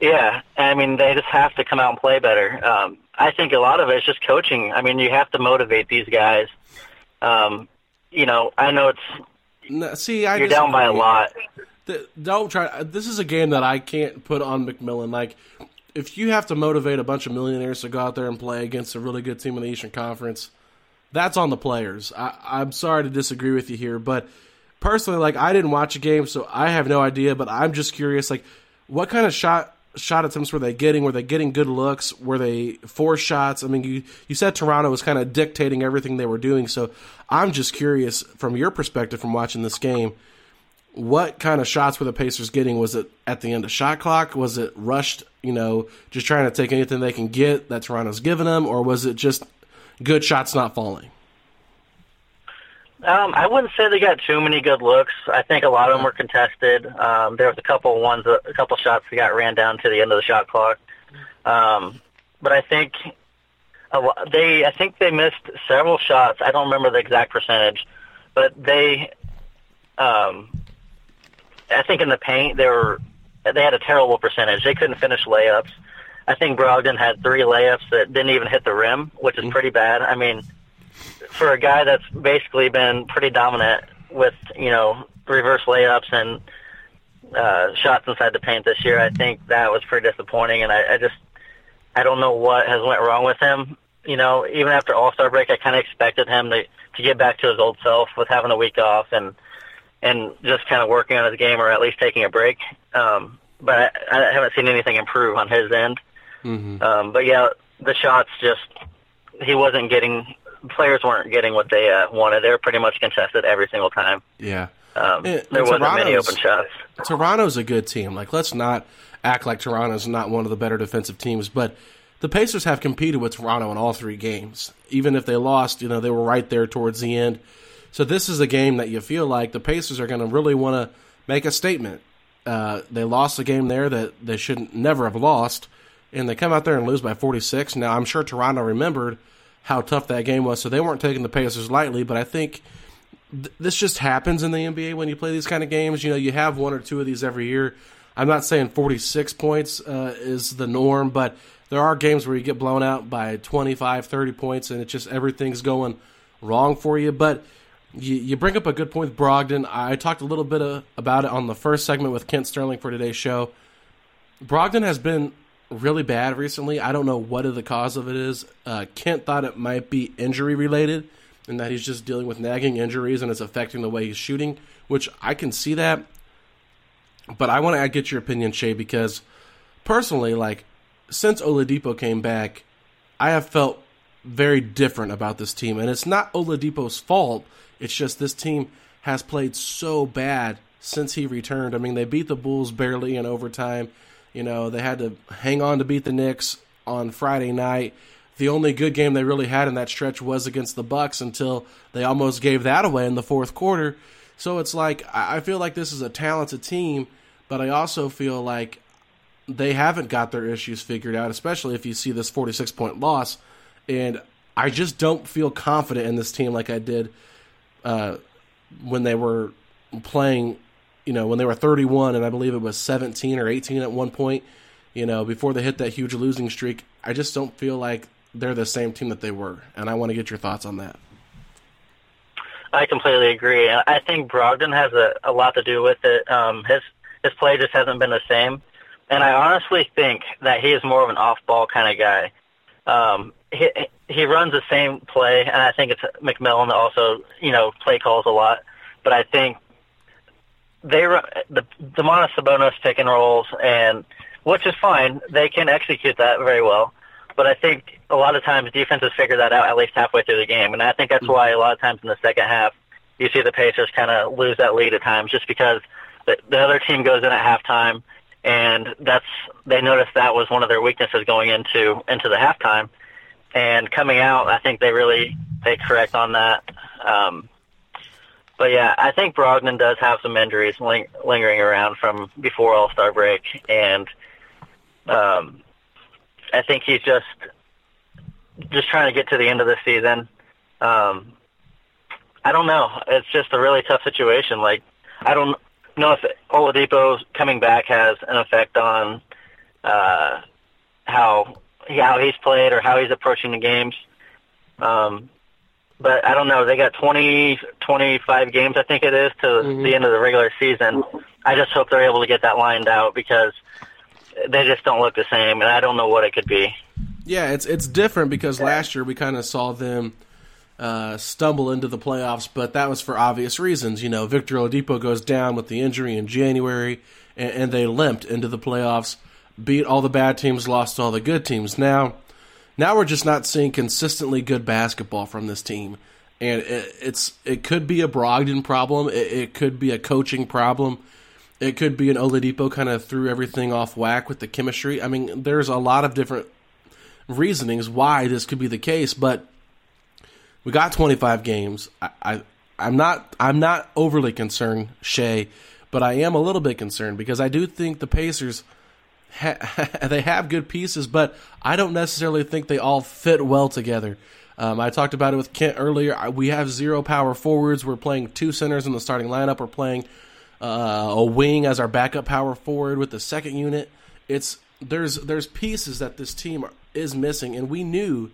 yeah, I mean they just have to come out and play better. Um, I think a lot of it is just coaching. I mean, you have to motivate these guys. Um, you know, I know it's no, see, I you're down by a lot. The, don't try. This is a game that I can't put on McMillan. Like, if you have to motivate a bunch of millionaires to go out there and play against a really good team in the Eastern Conference, that's on the players. I, I'm sorry to disagree with you here, but personally, like I didn't watch a game, so I have no idea. But I'm just curious, like what kind of shot shot attempts were they getting? Were they getting good looks? Were they four shots? I mean, you you said Toronto was kind of dictating everything they were doing, so I'm just curious from your perspective from watching this game. What kind of shots were the Pacers getting? Was it at the end of shot clock? Was it rushed? You know, just trying to take anything they can get that Toronto's given them, or was it just good shots not falling? Um, I wouldn't say they got too many good looks. I think a lot of them were contested. Um, there was a couple ones, a couple shots that got ran down to the end of the shot clock. Um, but I think a lot, they, I think they missed several shots. I don't remember the exact percentage, but they, um, I think in the paint they were, they had a terrible percentage. They couldn't finish layups. I think Brogdon had three layups that didn't even hit the rim, which is pretty bad. I mean for a guy that's basically been pretty dominant with you know reverse layups and uh, shots inside the paint this year, I think that was pretty disappointing, and I, I just I don't know what has went wrong with him. You know, even after All Star break, I kind of expected him to to get back to his old self with having a week off and and just kind of working on his game or at least taking a break. Um, but I, I haven't seen anything improve on his end. Mm-hmm. Um, but yeah, the shots just he wasn't getting players weren't getting what they uh, wanted. They were pretty much contested every single time. Yeah. Um, And- there and wasn't many Toronto's- open shots. Toronto's a good team. Like, let's not act like Toronto's not one of the better defensive teams, but the Pacers have competed with Toronto in all three games. Even if they lost, you know, they were right there towards the end. So this is a game that you feel like the Pacers are going to really want to make a statement. Uh, they lost a game there that they shouldn't never have lost, and they come out there and lose by 46. Now, I'm sure Toronto remembered how tough that game was, so they weren't taking the Pacers lightly, but I think th- this just happens in the NBA when you play these kind of games. You know, you have one or two of these every year. I'm not saying 46 points uh, is the norm, but there are games where you get blown out by 25, 30 points, and it's just everything's going wrong for you. But you, you bring up a good point with Brogdon. I talked a little bit uh about it on the first segment with Kent Sterling for today's show. Brogdon has been really bad recently. I don't know what the cause of it is. Uh, Kent thought it might be injury related and that he's just dealing with nagging injuries and it's affecting the way he's shooting, which I can see that. But I want to get your opinion, Shay, because personally, like since Oladipo came back, I have felt very different about this team, and it's not Oladipo's fault. It's just this team has played so bad since he returned. I mean, they beat the Bulls barely in overtime. You know, they had to hang on to beat the Knicks on Friday night. The only good game they really had in that stretch was against the Bucks until they almost gave that away in the fourth quarter. So it's like I feel like this is a talented team, but I also feel like they haven't got their issues figured out, especially if you see this 46 point loss. And I just don't feel confident in this team like I did uh, when they were playing, you know, when they were 31 and I believe it was 17 or 18 at one point, you know, before they hit that huge losing streak. I just don't feel like they're the same team that they were. And I want to get your thoughts on that. I completely agree. I think Brogdon has a, a lot to do with it. Um, his his play just hasn't been the same, and I honestly think that he is more of an off-ball kind of guy. Um, he he runs the same play, and I think it's McMillan that also you know play calls a lot. But I think they run the Domantas Sabonis pick and rolls, and which is fine. They can execute that very well. But I think a lot of times defenses figure that out at least halfway through the game, and I think that's why a lot of times in the second half you see the Pacers kind of lose that lead at times, just because the, the other team goes in at halftime, and that's they noticed that was one of their weaknesses going into into the halftime, and coming out, I think they really they correct on that. Um, but yeah, I think Brogdon does have some injuries ling- lingering around from before All Star break, and um, I think he's just just trying to get to the end of the season. Um, I don't know. It's just a really tough situation. Like I don't know if Oladipo coming back has an effect on uh, how how he's played or how he's approaching the games. Um, but I don't know. They got 20, 25 games, I think it is, to the end of the regular season. I just hope they're able to get that lined out because they just don't look the same, and I don't know what it could be. Yeah, it's it's different because last year we kind of saw them uh, stumble into the playoffs, but that was for obvious reasons. You know, Victor Oladipo goes down with the injury in January, and, and they limped into the playoffs, beat all the bad teams, lost all the good teams. Now, now we're just not seeing consistently good basketball from this team, and it, it's it could be a Brogdon problem, it, it could be a coaching problem. It could be an Oladipo kind of threw everything off whack with the chemistry. I mean, there's a lot of different reasonings why this could be the case, but We got 25 games. I, I I'm not I'm not overly concerned, Shay, but I am a little bit concerned because I do think the Pacers ha- they have good pieces, but I don't necessarily think they all fit well together. Um, I talked about it with Kent earlier. We have zero power forwards. We're playing two centers in the starting lineup. We're playing uh, a wing as our backup power forward with the second unit. It's there's there's pieces that this team is missing, and we knew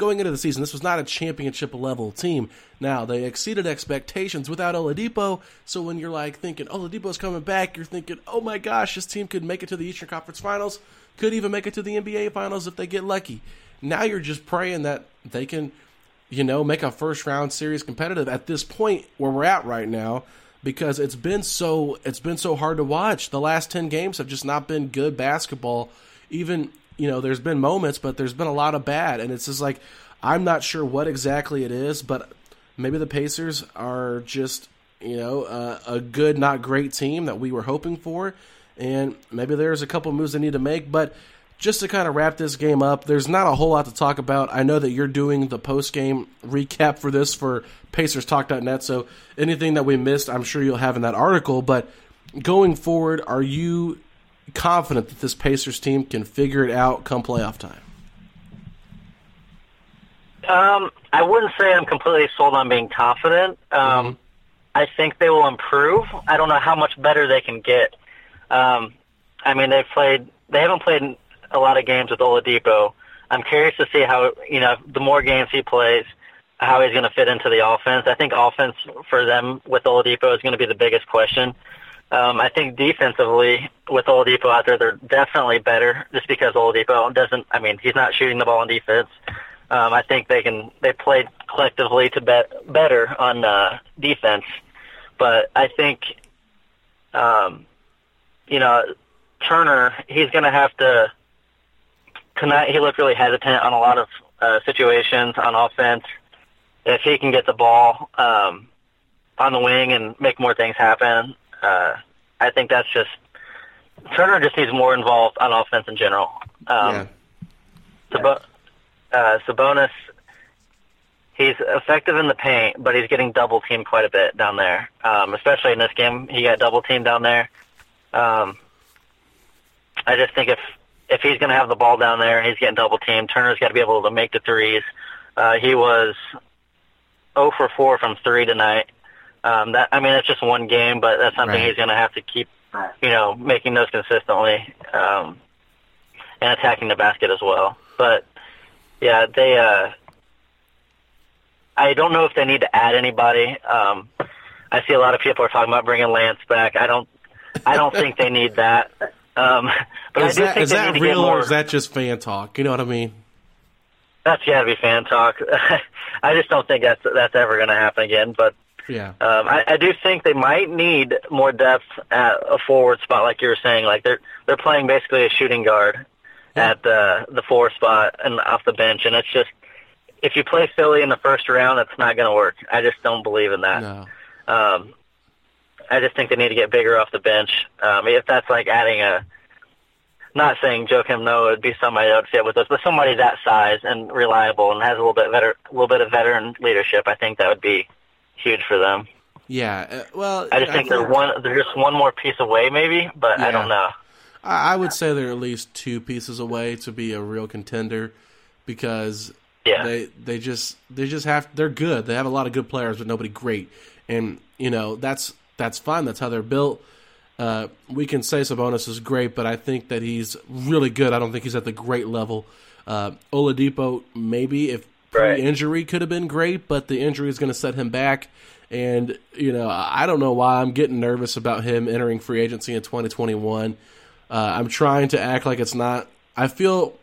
going into the season this was not a championship level team. Now they exceeded expectations without Oladipo. So when you're like thinking Oladipo's coming back, you're thinking, oh my gosh, this team could make it to the Eastern Conference Finals, could even make it to the NBA Finals if they get lucky. Now you're just praying that they can, you know, make a first round series competitive at this point where we're at right now because it's been so it's been so hard to watch. The last 10 games have just not been good basketball. Even, you know, there's been moments, but there's been a lot of bad and it's just like I'm not sure what exactly it is, but maybe the Pacers are just, you know, uh, a good not great team that we were hoping for and maybe there's a couple moves they need to make, but just to kind of wrap this game up, there's not a whole lot to talk about. I know that you're doing the post game recap for this for PacersTalk.net, so anything that we missed, I'm sure you'll have in that article. But going forward, are you confident that this Pacers team can figure it out come playoff time? Um, I wouldn't say I'm completely sold on being confident. Um, mm-hmm. I think they will improve. I don't know how much better they can get. Um, I mean, they've played. They haven't played a lot of games with Oladipo. I'm curious to see how you know the more games he plays, how he's going to fit into the offense. I think offense for them with Oladipo is going to be the biggest question. Um, I think defensively with Oladipo out there, they're definitely better just because Oladipo doesn't. I mean, he's not shooting the ball on defense. Um, I think they can. They played collectively to bet better on uh, defense, but I think, um, you know, Turner, he's going to have to tonight he looked really hesitant on a lot of uh, situations on offense. If he can get the ball um, on the wing and make more things happen, uh, I think that's just Turner just needs more involved on offense in general. Um, yeah. Sab- uh, Sabonis, he's effective in the paint, but he's getting double teamed quite a bit down there. Um, especially in this game, he got double teamed down there. Um, I just think if if he's going to have the ball down there and he's getting double teamed, Turner's got to be able to make the threes. Uh, he was 0 for 4 from three tonight. Um, that I mean, that's just one game, but that's something right. he's going to have to keep, you know, making those consistently um, and attacking the basket as well. But yeah, they. Uh, I don't know if they need to add anybody. Um, I see a lot of people are talking about bringing Lance back. I don't. I don't think they need that. Um, but is I do that, think is they that need to real get more. or is that just fan talk? You know what I mean? That's got to be fan talk. I just don't think that's that's ever going to happen again. But yeah, um, I, I do think they might need more depth at a forward spot, like you were saying. Like they're they're playing basically a shooting guard Yeah. at the the four spot and off the bench, and it's just if you play Philly in the first round, that's not going to work. I just don't believe in that. no. Um, I just think they need to get bigger off the bench. Um, if that's like adding a, not saying Joakim Noah would be somebody that would fit with us, but somebody that size and reliable and has a little bit better, a little bit of veteran leadership, I think that would be huge for them. Yeah. Uh, well, I just think they're one, they're just one more piece away, maybe, but I don't know. I I would say they're at least two pieces away to be a real contender because Yeah. they they just they just have they're good. They have a lot of good players, but nobody great. And you know that's that's fine. That's how they're built. Uh, we can say Sabonis is great, but I think that he's really good. I don't think he's at the great level. Uh, Oladipo maybe if Right. pre-injury could have been great, but the injury is going to set him back. And you know I don't know why I'm getting nervous about him entering free agency in 2021. Uh, I'm trying to act like it's not. I feel,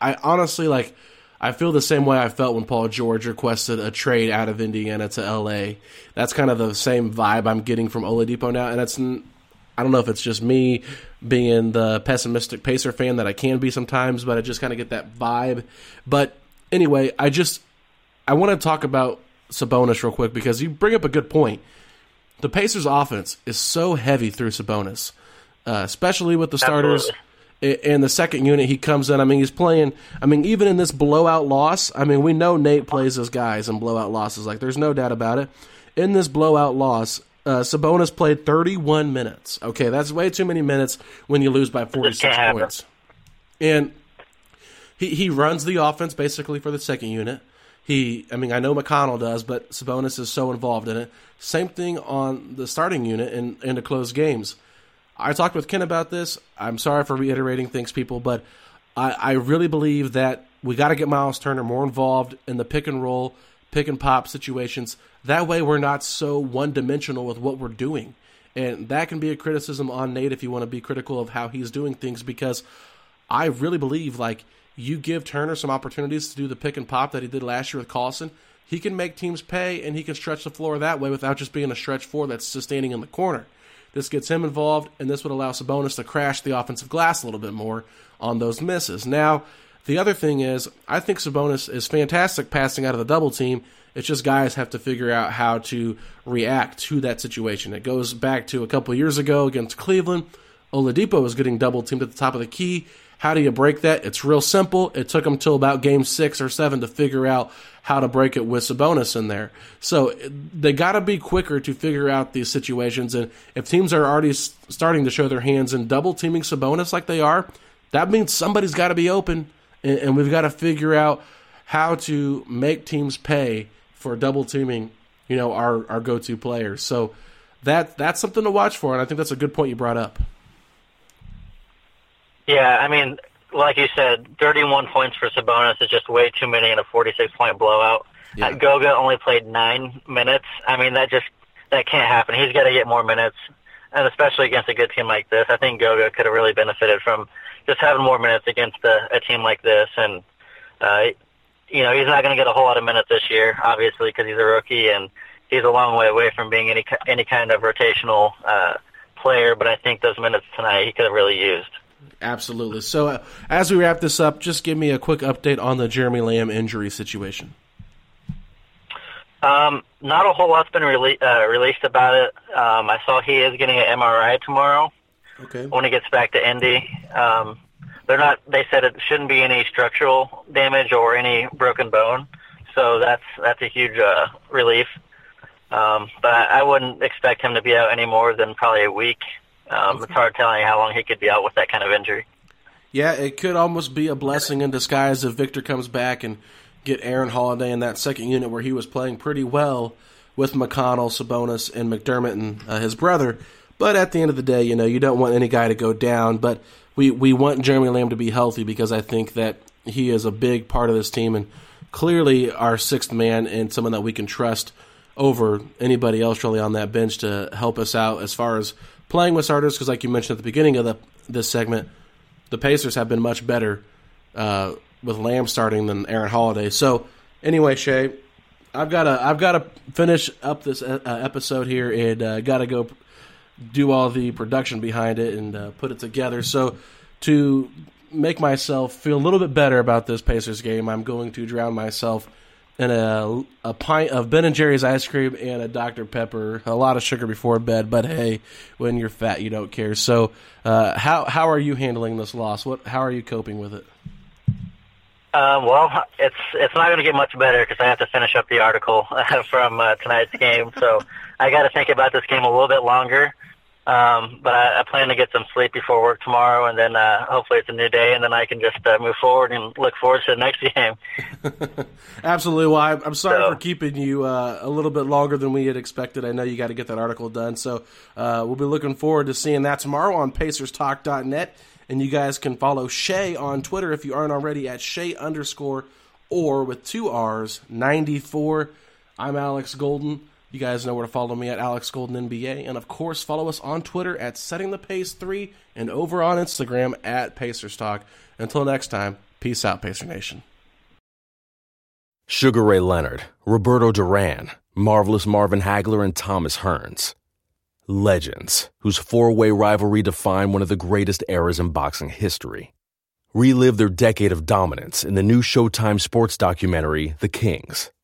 I honestly like, I feel the same way I felt when Paul George requested a trade out of Indiana to LA. That's kind of the same vibe I'm getting from Oladipo now, and it's. I don't know if it's just me being the pessimistic Pacer fan that I can be sometimes, but I just kind of get that vibe. But anyway, I just I want to talk about Sabonis real quick because you bring up a good point. The Pacers' offense is so heavy through Sabonis, uh, especially with the starters. Absolutely. in the second unit, he comes in. I mean, he's playing. I mean, even in this blowout loss, I mean, we know Nate plays his guys in blowout losses. Like, there's no doubt about it. In this blowout loss, uh, Sabonis played 31 minutes. Okay, that's way too many minutes when you lose by 46 points. And he he runs the offense basically for the second unit. He, I mean, I know McConnell does, but Sabonis is so involved in it. Same thing on the starting unit in in the closed games. I talked with Kent about this. I'm sorry for reiterating things, people, but I, I really believe that we got to get Miles Turner more involved in the pick and roll, pick and pop situations. That way, we're not so one dimensional with what we're doing. And that can be a criticism on Nate if you want to be critical of how he's doing things because I really believe like you give Turner some opportunities to do the pick and pop that he did last year with Collison. He can make teams pay and he can stretch the floor that way without just being a stretch four that's sustaining in the corner. This gets him involved, and this would allow Sabonis to crash the offensive glass a little bit more on those misses. Now, the other thing is, I think Sabonis is fantastic passing out of the double team. It's just guys have to figure out how to react to that situation. It goes back to a couple years ago against Cleveland. Oladipo was getting double teamed at the top of the key. How do you break that? It's real simple. It took them till about game six or seven to figure out how to break it with Sabonis in there. So they got to be quicker to figure out these situations. And if teams are already starting to show their hands in double teaming Sabonis like they are, that means somebody's got to be open, and, and we've got to figure out how to make teams pay for double teaming. You know, our our go to players. So that that's something to watch for, and I think that's a good point you brought up. Yeah, I mean, like you said, 31 points for Sabonis is just way too many in a 46 point blowout. Yeah. Uh, Goga only played nine minutes. I mean, that just that can't happen. He's got to get more minutes, and especially against a good team like this, I think Goga could have really benefited from just having more minutes against a, a team like this. And uh, you know, he's not going to get a whole lot of minutes this year, obviously, because he's a rookie and he's a long way away from being any any kind of rotational uh, player. But I think those minutes tonight he could have really used. Absolutely. So, uh, as we wrap this up, just give me a quick update on the Jeremy Lamb injury situation. Um, not a whole lot's been rele- uh, released about it. Um, I saw he is getting an MRI tomorrow. Okay. When he gets back to Indy, um, they're not. They said it shouldn't be any structural damage or any broken bone, so that's that's a huge uh, relief. Um, but I, I wouldn't expect him to be out any more than probably a week. Um. It's hard telling how long he could be out with that kind of injury. Yeah, it could almost be a blessing in disguise if Victor comes back and get Aaron Holiday in that second unit where he was playing pretty well with McConnell, Sabonis, and McDermott and uh, his brother. But at the end of the day, you know, you don't want any guy to go down. But we, we want Jeremy Lamb to be healthy because I think that he is a big part of this team and clearly our sixth man and someone that we can trust over anybody else really on that bench to help us out as far as playing with starters because, like you mentioned at the beginning of the, this segment, the Pacers have been much better uh, with Lamb starting than Aaron Holiday. So, anyway, Shay, I've got to I've got to finish up this uh, episode here and uh, got to go do all the production behind it and uh, put it together. So, to make myself feel a little bit better about this Pacers game, I'm going to drown myself and a a pint of Ben and Jerry's ice cream and a Dr Pepper. A lot of sugar before bed, but hey, when you're fat, you don't care. So, uh, how how are you handling this loss? What how are you coping with it? Um, well, it's it's not going to get much better because I have to finish up the article from uh, tonight's game. So I got to think about this game a little bit longer. Um, but I, I plan to get some sleep before work tomorrow, and then uh, hopefully it's a new day, and then I can just uh, move forward and look forward to the next game. Absolutely. Well, I, I'm sorry so, for keeping you uh, a little bit longer than we had expected. I know you got to get that article done, so uh, we'll be looking forward to seeing that tomorrow on PacersTalk.net. And you guys can follow Shay on Twitter if you aren't already at Shay underscore or with two R's 94. I'm Alex Golden. You guys know where to follow me at Alex Golden NBA, and of course follow us on Twitter at Setting the Pace Three, and over on Instagram at Pacers Talk. Until next time, peace out, Pacer Nation. Sugar Ray Leonard, Roberto Duran, Marvelous Marvin Hagler, and Thomas Hearns. Legends, whose four way rivalry defined one of the greatest eras in boxing history. Relive their decade of dominance in the new Showtime sports documentary, The Kings